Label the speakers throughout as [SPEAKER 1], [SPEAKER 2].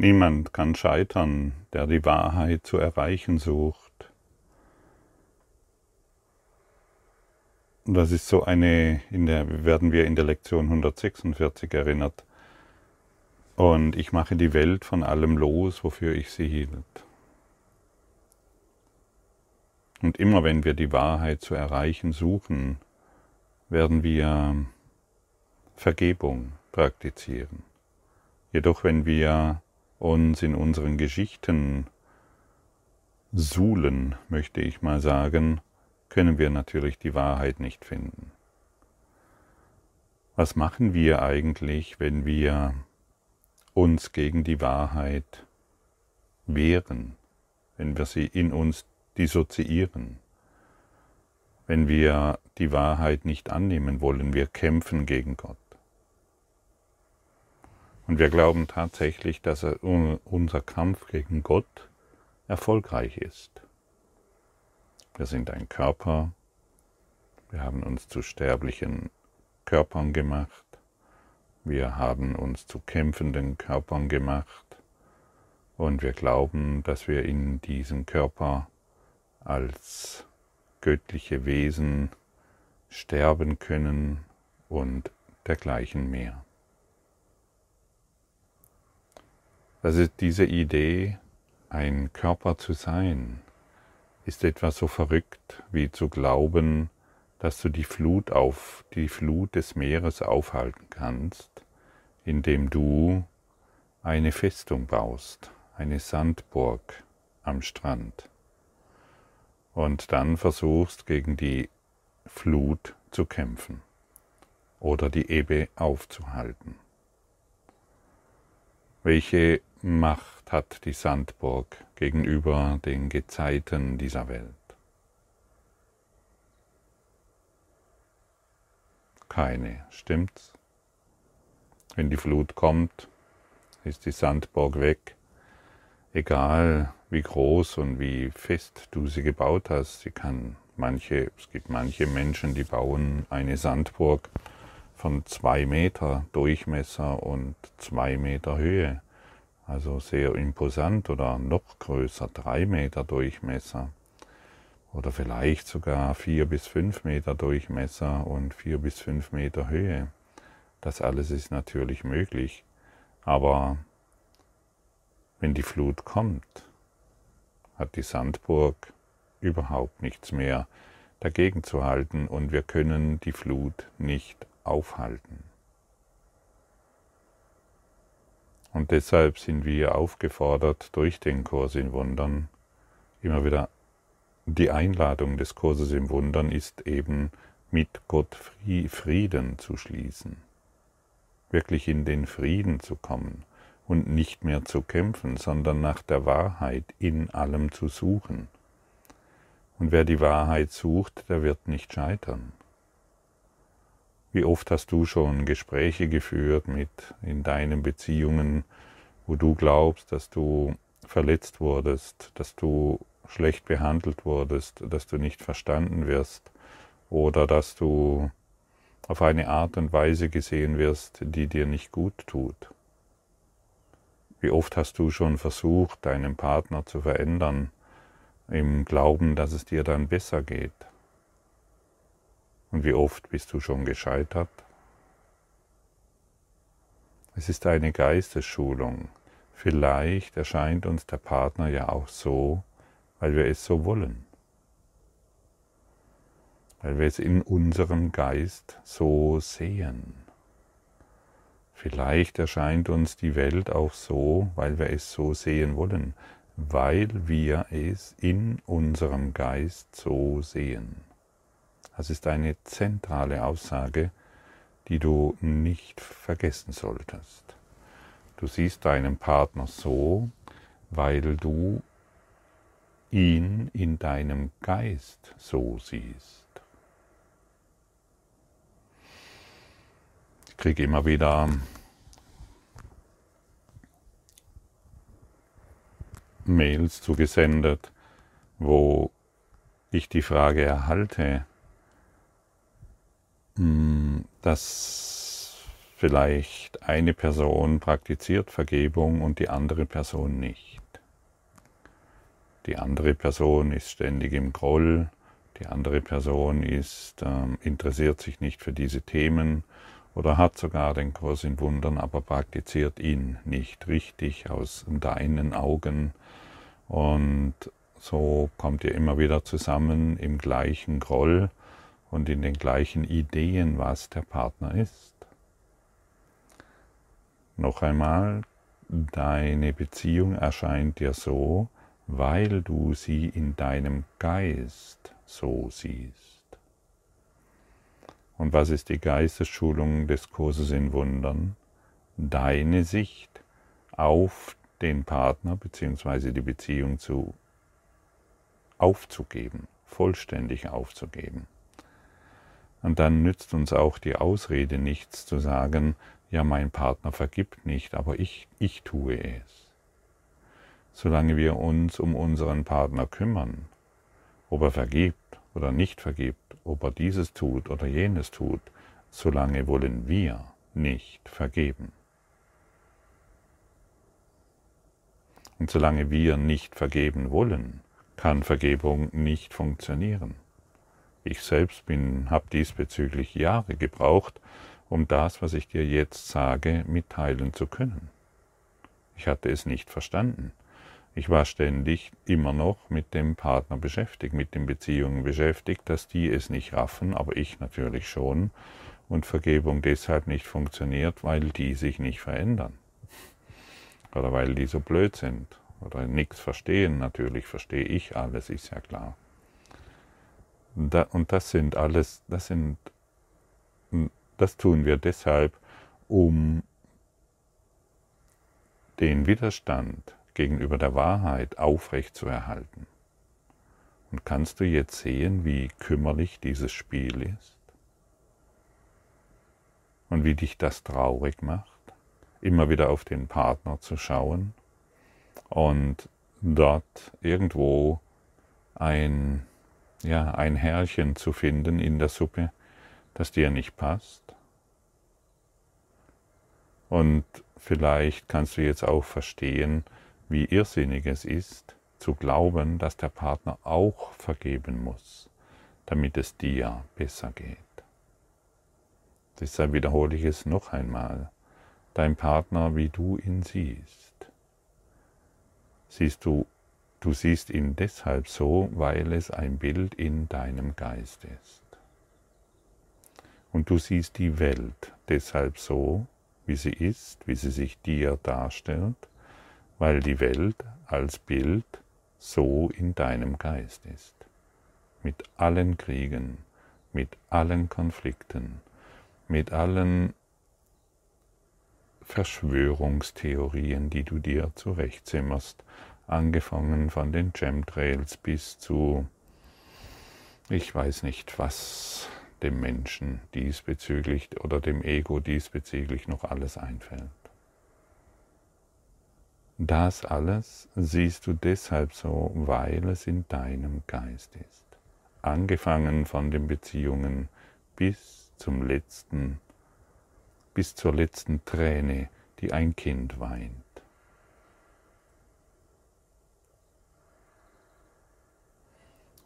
[SPEAKER 1] Niemand kann scheitern, der die Wahrheit zu erreichen sucht. Das ist so eine, in der werden wir in der Lektion 146 erinnert. Und ich mache die Welt von allem los, wofür ich sie hielt. Und immer wenn wir die Wahrheit zu erreichen suchen, werden wir Vergebung praktizieren. Jedoch wenn wir uns in unseren Geschichten suhlen, möchte ich mal sagen, können wir natürlich die Wahrheit nicht finden. Was machen wir eigentlich, wenn wir uns gegen die Wahrheit wehren, wenn wir sie in uns dissoziieren, wenn wir die Wahrheit nicht annehmen wollen, wir kämpfen gegen Gott. Und wir glauben tatsächlich, dass unser Kampf gegen Gott erfolgreich ist. Wir sind ein Körper, wir haben uns zu sterblichen Körpern gemacht, wir haben uns zu kämpfenden Körpern gemacht und wir glauben, dass wir in diesem Körper als göttliche Wesen sterben können und dergleichen mehr. Ist diese Idee, ein Körper zu sein, ist etwas so verrückt wie zu glauben, dass du die Flut auf die Flut des Meeres aufhalten kannst, indem du eine Festung baust, eine Sandburg am Strand und dann versuchst gegen die Flut zu kämpfen oder die Ebbe aufzuhalten. Welche Macht hat die Sandburg gegenüber den Gezeiten dieser Welt? keine, stimmt's? Wenn die Flut kommt, ist die Sandburg weg. Egal wie groß und wie fest du sie gebaut hast, sie kann manche, es gibt manche Menschen, die bauen eine Sandburg von zwei Meter Durchmesser und zwei Meter Höhe. Also sehr imposant oder noch größer, drei Meter Durchmesser oder vielleicht sogar vier bis fünf Meter Durchmesser und vier bis fünf Meter Höhe. Das alles ist natürlich möglich, aber wenn die Flut kommt, hat die Sandburg überhaupt nichts mehr dagegen zu halten und wir können die Flut nicht aufhalten. Und deshalb sind wir aufgefordert, durch den Kurs in Wundern immer wieder die Einladung des Kurses im Wundern ist eben, mit Gott Frieden zu schließen, wirklich in den Frieden zu kommen und nicht mehr zu kämpfen, sondern nach der Wahrheit in allem zu suchen. Und wer die Wahrheit sucht, der wird nicht scheitern. Wie oft hast du schon Gespräche geführt mit in deinen Beziehungen, wo du glaubst, dass du verletzt wurdest, dass du schlecht behandelt wurdest, dass du nicht verstanden wirst oder dass du auf eine Art und Weise gesehen wirst, die dir nicht gut tut. Wie oft hast du schon versucht, deinen Partner zu verändern, im Glauben, dass es dir dann besser geht? Und wie oft bist du schon gescheitert? Es ist eine Geistesschulung. Vielleicht erscheint uns der Partner ja auch so, weil wir es so wollen, weil wir es in unserem Geist so sehen. Vielleicht erscheint uns die Welt auch so, weil wir es so sehen wollen, weil wir es in unserem Geist so sehen. Das ist eine zentrale Aussage, die du nicht vergessen solltest. Du siehst deinen Partner so, weil du ihn in deinem Geist so siehst. Ich kriege immer wieder Mails zugesendet, wo ich die Frage erhalte, dass vielleicht eine Person praktiziert Vergebung und die andere Person nicht. Die andere Person ist ständig im Groll, die andere Person ist, äh, interessiert sich nicht für diese Themen oder hat sogar den Kurs in Wundern, aber praktiziert ihn nicht richtig aus deinen Augen. Und so kommt ihr immer wieder zusammen im gleichen Groll und in den gleichen Ideen, was der Partner ist. Noch einmal, deine Beziehung erscheint dir so, weil du sie in deinem Geist so siehst. Und was ist die Geistesschulung des Kurses in Wundern? Deine Sicht auf den Partner bzw. die Beziehung zu aufzugeben, vollständig aufzugeben. Und dann nützt uns auch die Ausrede nichts zu sagen, ja, mein Partner vergibt nicht, aber ich, ich tue es. Solange wir uns um unseren Partner kümmern, ob er vergibt oder nicht vergibt, ob er dieses tut oder jenes tut, solange wollen wir nicht vergeben. Und solange wir nicht vergeben wollen, kann Vergebung nicht funktionieren. Ich selbst bin, habe diesbezüglich Jahre gebraucht, um das, was ich dir jetzt sage, mitteilen zu können. Ich hatte es nicht verstanden. Ich war ständig immer noch mit dem Partner beschäftigt, mit den Beziehungen beschäftigt, dass die es nicht raffen, aber ich natürlich schon. Und Vergebung deshalb nicht funktioniert, weil die sich nicht verändern. Oder weil die so blöd sind oder nichts verstehen. Natürlich verstehe ich alles, ist ja klar. Und das sind alles, das sind, das tun wir deshalb, um den Widerstand gegenüber der Wahrheit aufrechtzuerhalten. Und kannst du jetzt sehen, wie kümmerlich dieses Spiel ist? Und wie dich das traurig macht, immer wieder auf den Partner zu schauen und dort irgendwo ein, ja, ein Härchen zu finden in der Suppe, das dir nicht passt. Und vielleicht kannst du jetzt auch verstehen, wie irrsinnig es ist, zu glauben, dass der Partner auch vergeben muss, damit es dir besser geht. Deshalb wiederhole ich es noch einmal. Dein Partner, wie du ihn siehst. Siehst du, du siehst ihn deshalb so, weil es ein Bild in deinem Geist ist. Und du siehst die Welt deshalb so, wie sie ist, wie sie sich dir darstellt, weil die Welt als Bild so in deinem Geist ist. Mit allen Kriegen, mit allen Konflikten, mit allen Verschwörungstheorien, die du dir zurechtzimmerst, angefangen von den Chemtrails bis zu, ich weiß nicht, was dem Menschen diesbezüglich oder dem Ego diesbezüglich noch alles einfällt. Das alles siehst du deshalb so, weil es in deinem Geist ist. Angefangen von den Beziehungen bis zum letzten, bis zur letzten Träne, die ein Kind weint.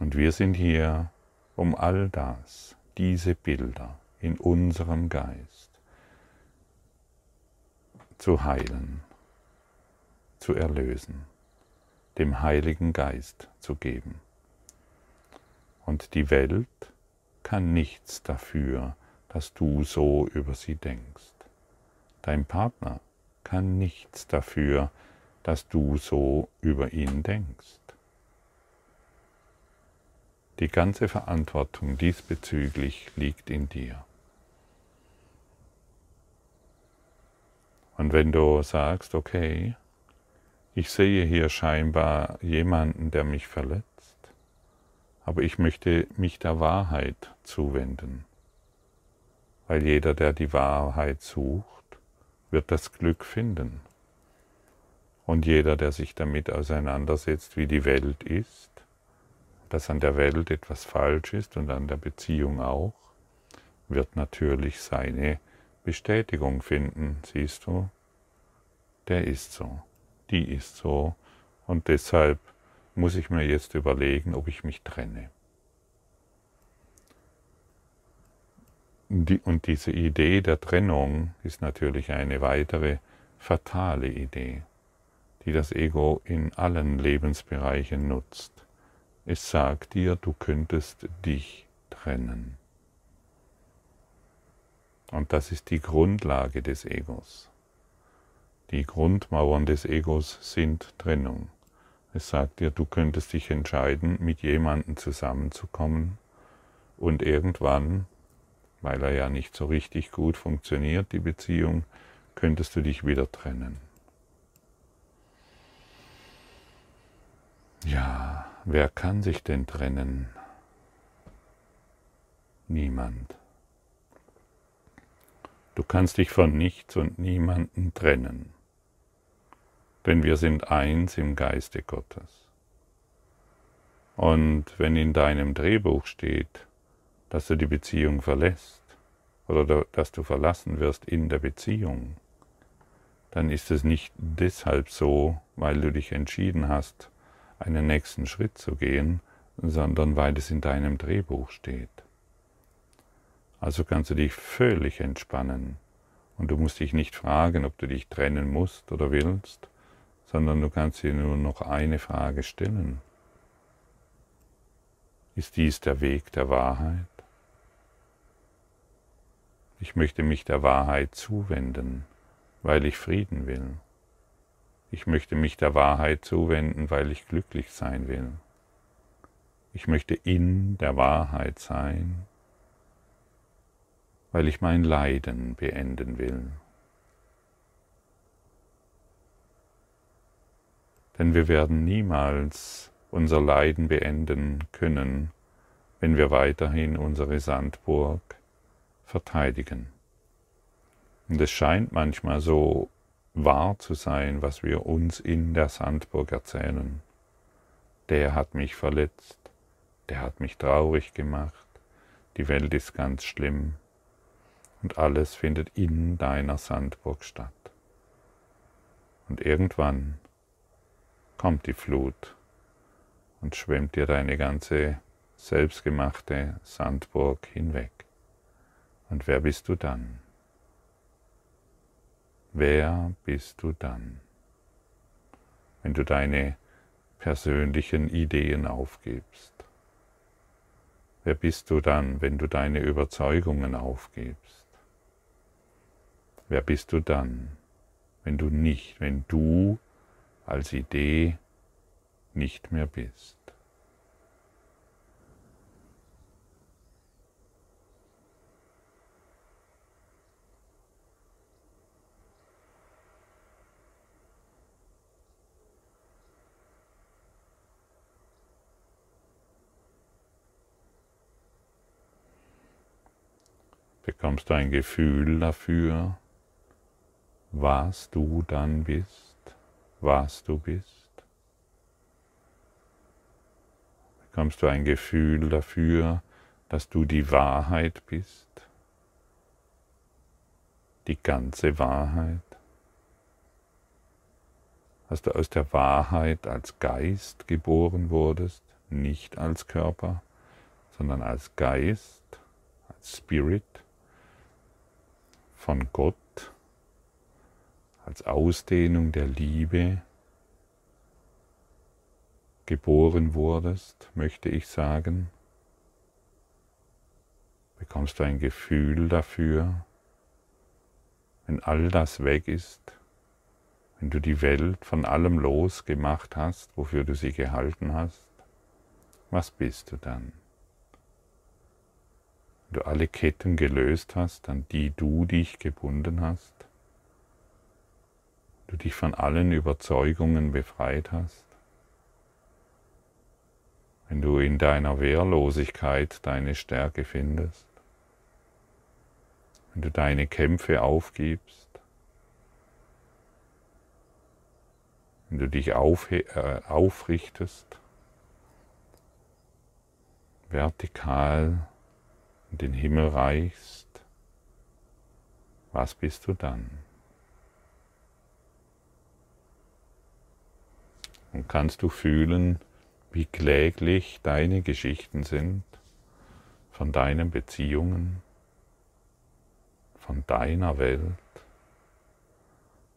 [SPEAKER 1] Und wir sind hier, um all das, diese Bilder in unserem Geist zu heilen zu erlösen, dem Heiligen Geist zu geben. Und die Welt kann nichts dafür, dass du so über sie denkst. Dein Partner kann nichts dafür, dass du so über ihn denkst. Die ganze Verantwortung diesbezüglich liegt in dir. Und wenn du sagst, okay, ich sehe hier scheinbar jemanden, der mich verletzt, aber ich möchte mich der Wahrheit zuwenden, weil jeder, der die Wahrheit sucht, wird das Glück finden. Und jeder, der sich damit auseinandersetzt, wie die Welt ist, dass an der Welt etwas falsch ist und an der Beziehung auch, wird natürlich seine Bestätigung finden, siehst du? Der ist so, die ist so und deshalb muss ich mir jetzt überlegen, ob ich mich trenne. Und diese Idee der Trennung ist natürlich eine weitere fatale Idee, die das Ego in allen Lebensbereichen nutzt. Es sagt dir, du könntest dich trennen. Und das ist die Grundlage des Egos. Die Grundmauern des Egos sind Trennung. Es sagt dir, du könntest dich entscheiden, mit jemandem zusammenzukommen und irgendwann, weil er ja nicht so richtig gut funktioniert, die Beziehung, könntest du dich wieder trennen. Ja, wer kann sich denn trennen? Niemand. Du kannst dich von nichts und niemanden trennen, denn wir sind eins im Geiste Gottes. Und wenn in deinem Drehbuch steht, dass du die Beziehung verlässt oder dass du verlassen wirst in der Beziehung, dann ist es nicht deshalb so, weil du dich entschieden hast, einen nächsten Schritt zu gehen, sondern weil es in deinem Drehbuch steht. Also kannst du dich völlig entspannen und du musst dich nicht fragen, ob du dich trennen musst oder willst, sondern du kannst dir nur noch eine Frage stellen. Ist dies der Weg der Wahrheit? Ich möchte mich der Wahrheit zuwenden, weil ich Frieden will. Ich möchte mich der Wahrheit zuwenden, weil ich glücklich sein will. Ich möchte in der Wahrheit sein, weil ich mein Leiden beenden will. Denn wir werden niemals unser Leiden beenden können, wenn wir weiterhin unsere Sandburg verteidigen. Und es scheint manchmal so wahr zu sein, was wir uns in der Sandburg erzählen. Der hat mich verletzt, der hat mich traurig gemacht, die Welt ist ganz schlimm, und alles findet in deiner Sandburg statt. Und irgendwann kommt die Flut und schwemmt dir deine ganze selbstgemachte Sandburg hinweg. Und wer bist du dann? Wer bist du dann, wenn du deine persönlichen Ideen aufgibst? Wer bist du dann, wenn du deine Überzeugungen aufgibst? Wer bist du dann, wenn du nicht, wenn du als Idee nicht mehr bist? Bekommst du ein Gefühl dafür, was du dann bist, was du bist? Bekommst du ein Gefühl dafür, dass du die Wahrheit bist? Die ganze Wahrheit? Dass du aus der Wahrheit als Geist geboren wurdest, nicht als Körper, sondern als Geist, als Spirit von Gott als Ausdehnung der Liebe geboren wurdest, möchte ich sagen, bekommst du ein Gefühl dafür, wenn all das weg ist, wenn du die Welt von allem losgemacht hast, wofür du sie gehalten hast, was bist du dann? Wenn du alle Ketten gelöst hast, an die du dich gebunden hast, du dich von allen Überzeugungen befreit hast, wenn du in deiner Wehrlosigkeit deine Stärke findest, wenn du deine Kämpfe aufgibst, wenn du dich auf, äh, aufrichtest, vertikal in den Himmel reichst, was bist du dann? Und kannst du fühlen, wie kläglich deine Geschichten sind von deinen Beziehungen, von deiner Welt,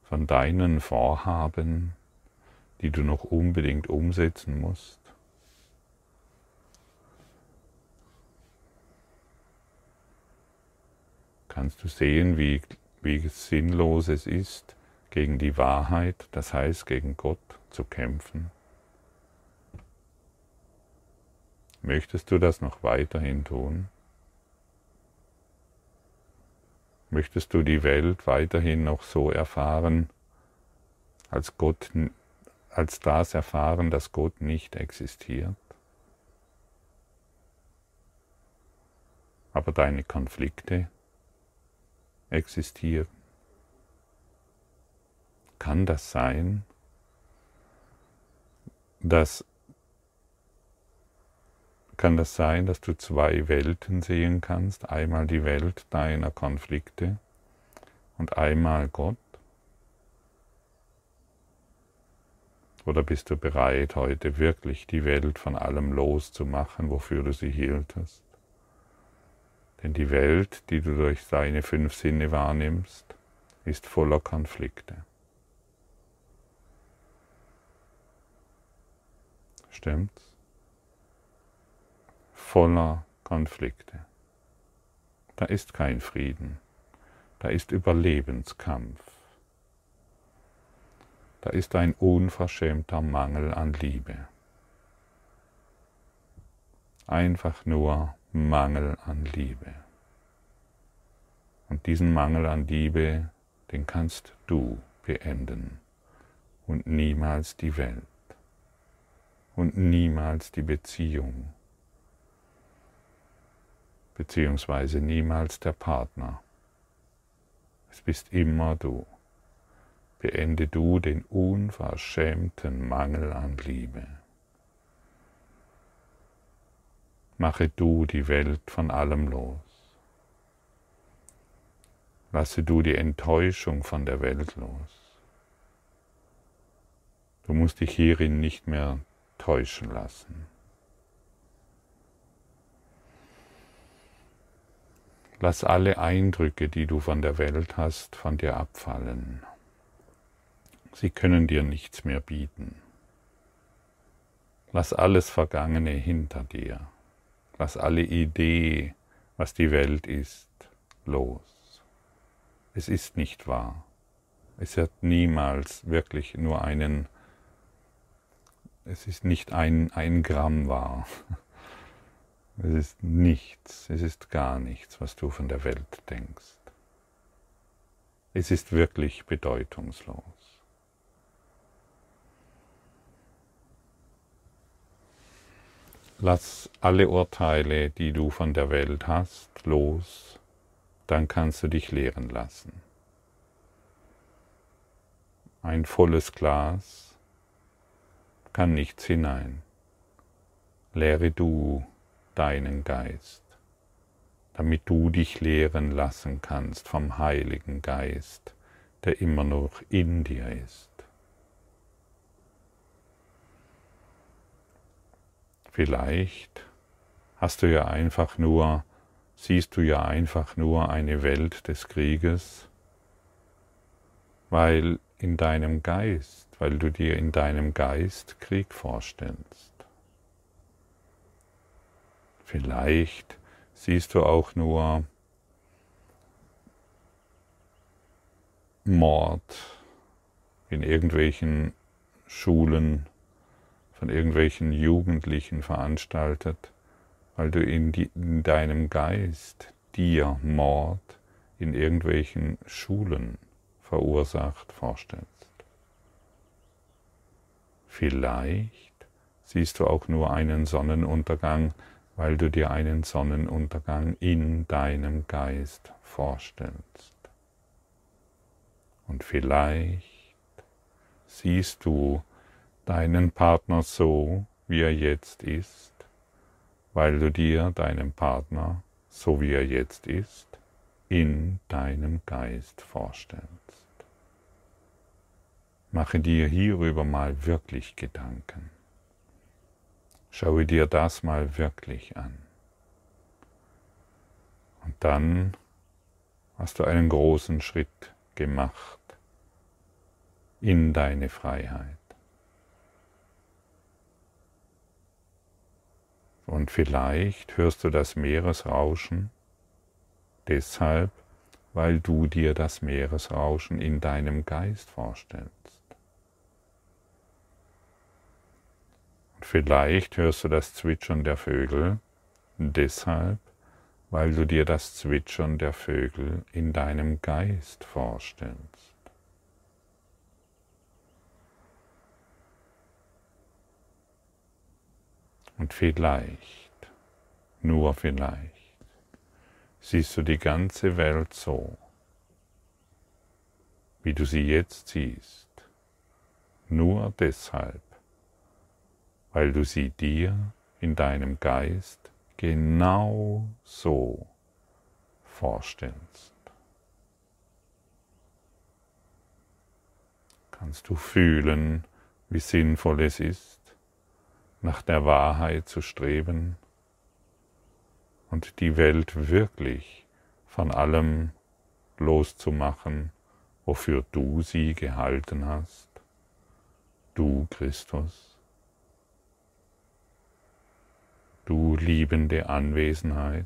[SPEAKER 1] von deinen Vorhaben, die du noch unbedingt umsetzen musst? Kannst du sehen, wie, wie sinnlos es ist, gegen die Wahrheit, das heißt gegen Gott, zu kämpfen? Möchtest du das noch weiterhin tun? Möchtest du die Welt weiterhin noch so erfahren, als Gott, als das erfahren, dass Gott nicht existiert? Aber deine Konflikte existieren. Kann das sein, dass kann das sein, dass du zwei Welten sehen kannst, einmal die Welt deiner Konflikte und einmal Gott? Oder bist du bereit, heute wirklich die Welt von allem loszumachen, wofür du sie hieltest? Denn die Welt, die du durch deine fünf Sinne wahrnimmst, ist voller Konflikte. Stimmt's? Voller Konflikte. Da ist kein Frieden, da ist Überlebenskampf. Da ist ein unverschämter Mangel an Liebe. Einfach nur Mangel an Liebe. Und diesen Mangel an Liebe, den kannst du beenden und niemals die Welt und niemals die Beziehung, beziehungsweise niemals der Partner. Es bist immer du. Beende du den unverschämten Mangel an Liebe. Mache du die Welt von allem los. Lasse du die Enttäuschung von der Welt los. Du musst dich hierin nicht mehr täuschen lassen. Lass alle Eindrücke, die du von der Welt hast, von dir abfallen. Sie können dir nichts mehr bieten. Lass alles Vergangene hinter dir. Lass alle Idee, was die Welt ist, los. Es ist nicht wahr. Es hat niemals wirklich nur einen, es ist nicht ein, ein Gramm wahr. Es ist nichts, es ist gar nichts, was du von der Welt denkst. Es ist wirklich bedeutungslos. Lass alle Urteile, die du von der Welt hast, los, dann kannst du dich lehren lassen. Ein volles Glas kann nichts hinein. Lehre du deinen Geist, damit du dich lehren lassen kannst vom Heiligen Geist, der immer noch in dir ist. Vielleicht hast du ja einfach nur, siehst du ja einfach nur eine Welt des Krieges, weil in deinem Geist, weil du dir in deinem Geist Krieg vorstellst. Vielleicht siehst du auch nur Mord in irgendwelchen Schulen, von irgendwelchen Jugendlichen veranstaltet, weil du in, die, in deinem Geist dir Mord in irgendwelchen Schulen verursacht vorstellst. Vielleicht siehst du auch nur einen Sonnenuntergang, weil du dir einen Sonnenuntergang in deinem Geist vorstellst. Und vielleicht siehst du deinen Partner so, wie er jetzt ist, weil du dir deinen Partner, so wie er jetzt ist, in deinem Geist vorstellst. Mache dir hierüber mal wirklich Gedanken. Schaue dir das mal wirklich an. Und dann hast du einen großen Schritt gemacht in deine Freiheit. Und vielleicht hörst du das Meeresrauschen deshalb, weil du dir das Meeresrauschen in deinem Geist vorstellst. Und vielleicht hörst du das Zwitschern der Vögel deshalb, weil du dir das Zwitschern der Vögel in deinem Geist vorstellst. Und vielleicht, nur vielleicht, siehst du die ganze Welt so, wie du sie jetzt siehst, nur deshalb, weil du sie dir in deinem Geist genau so vorstellst. Kannst du fühlen, wie sinnvoll es ist, nach der Wahrheit zu streben und die Welt wirklich von allem loszumachen, wofür du sie gehalten hast, du Christus, du liebende Anwesenheit.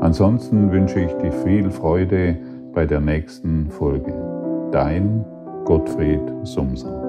[SPEAKER 2] Ansonsten wünsche ich dir viel Freude bei der nächsten Folge. Dein Gottfried Sumser.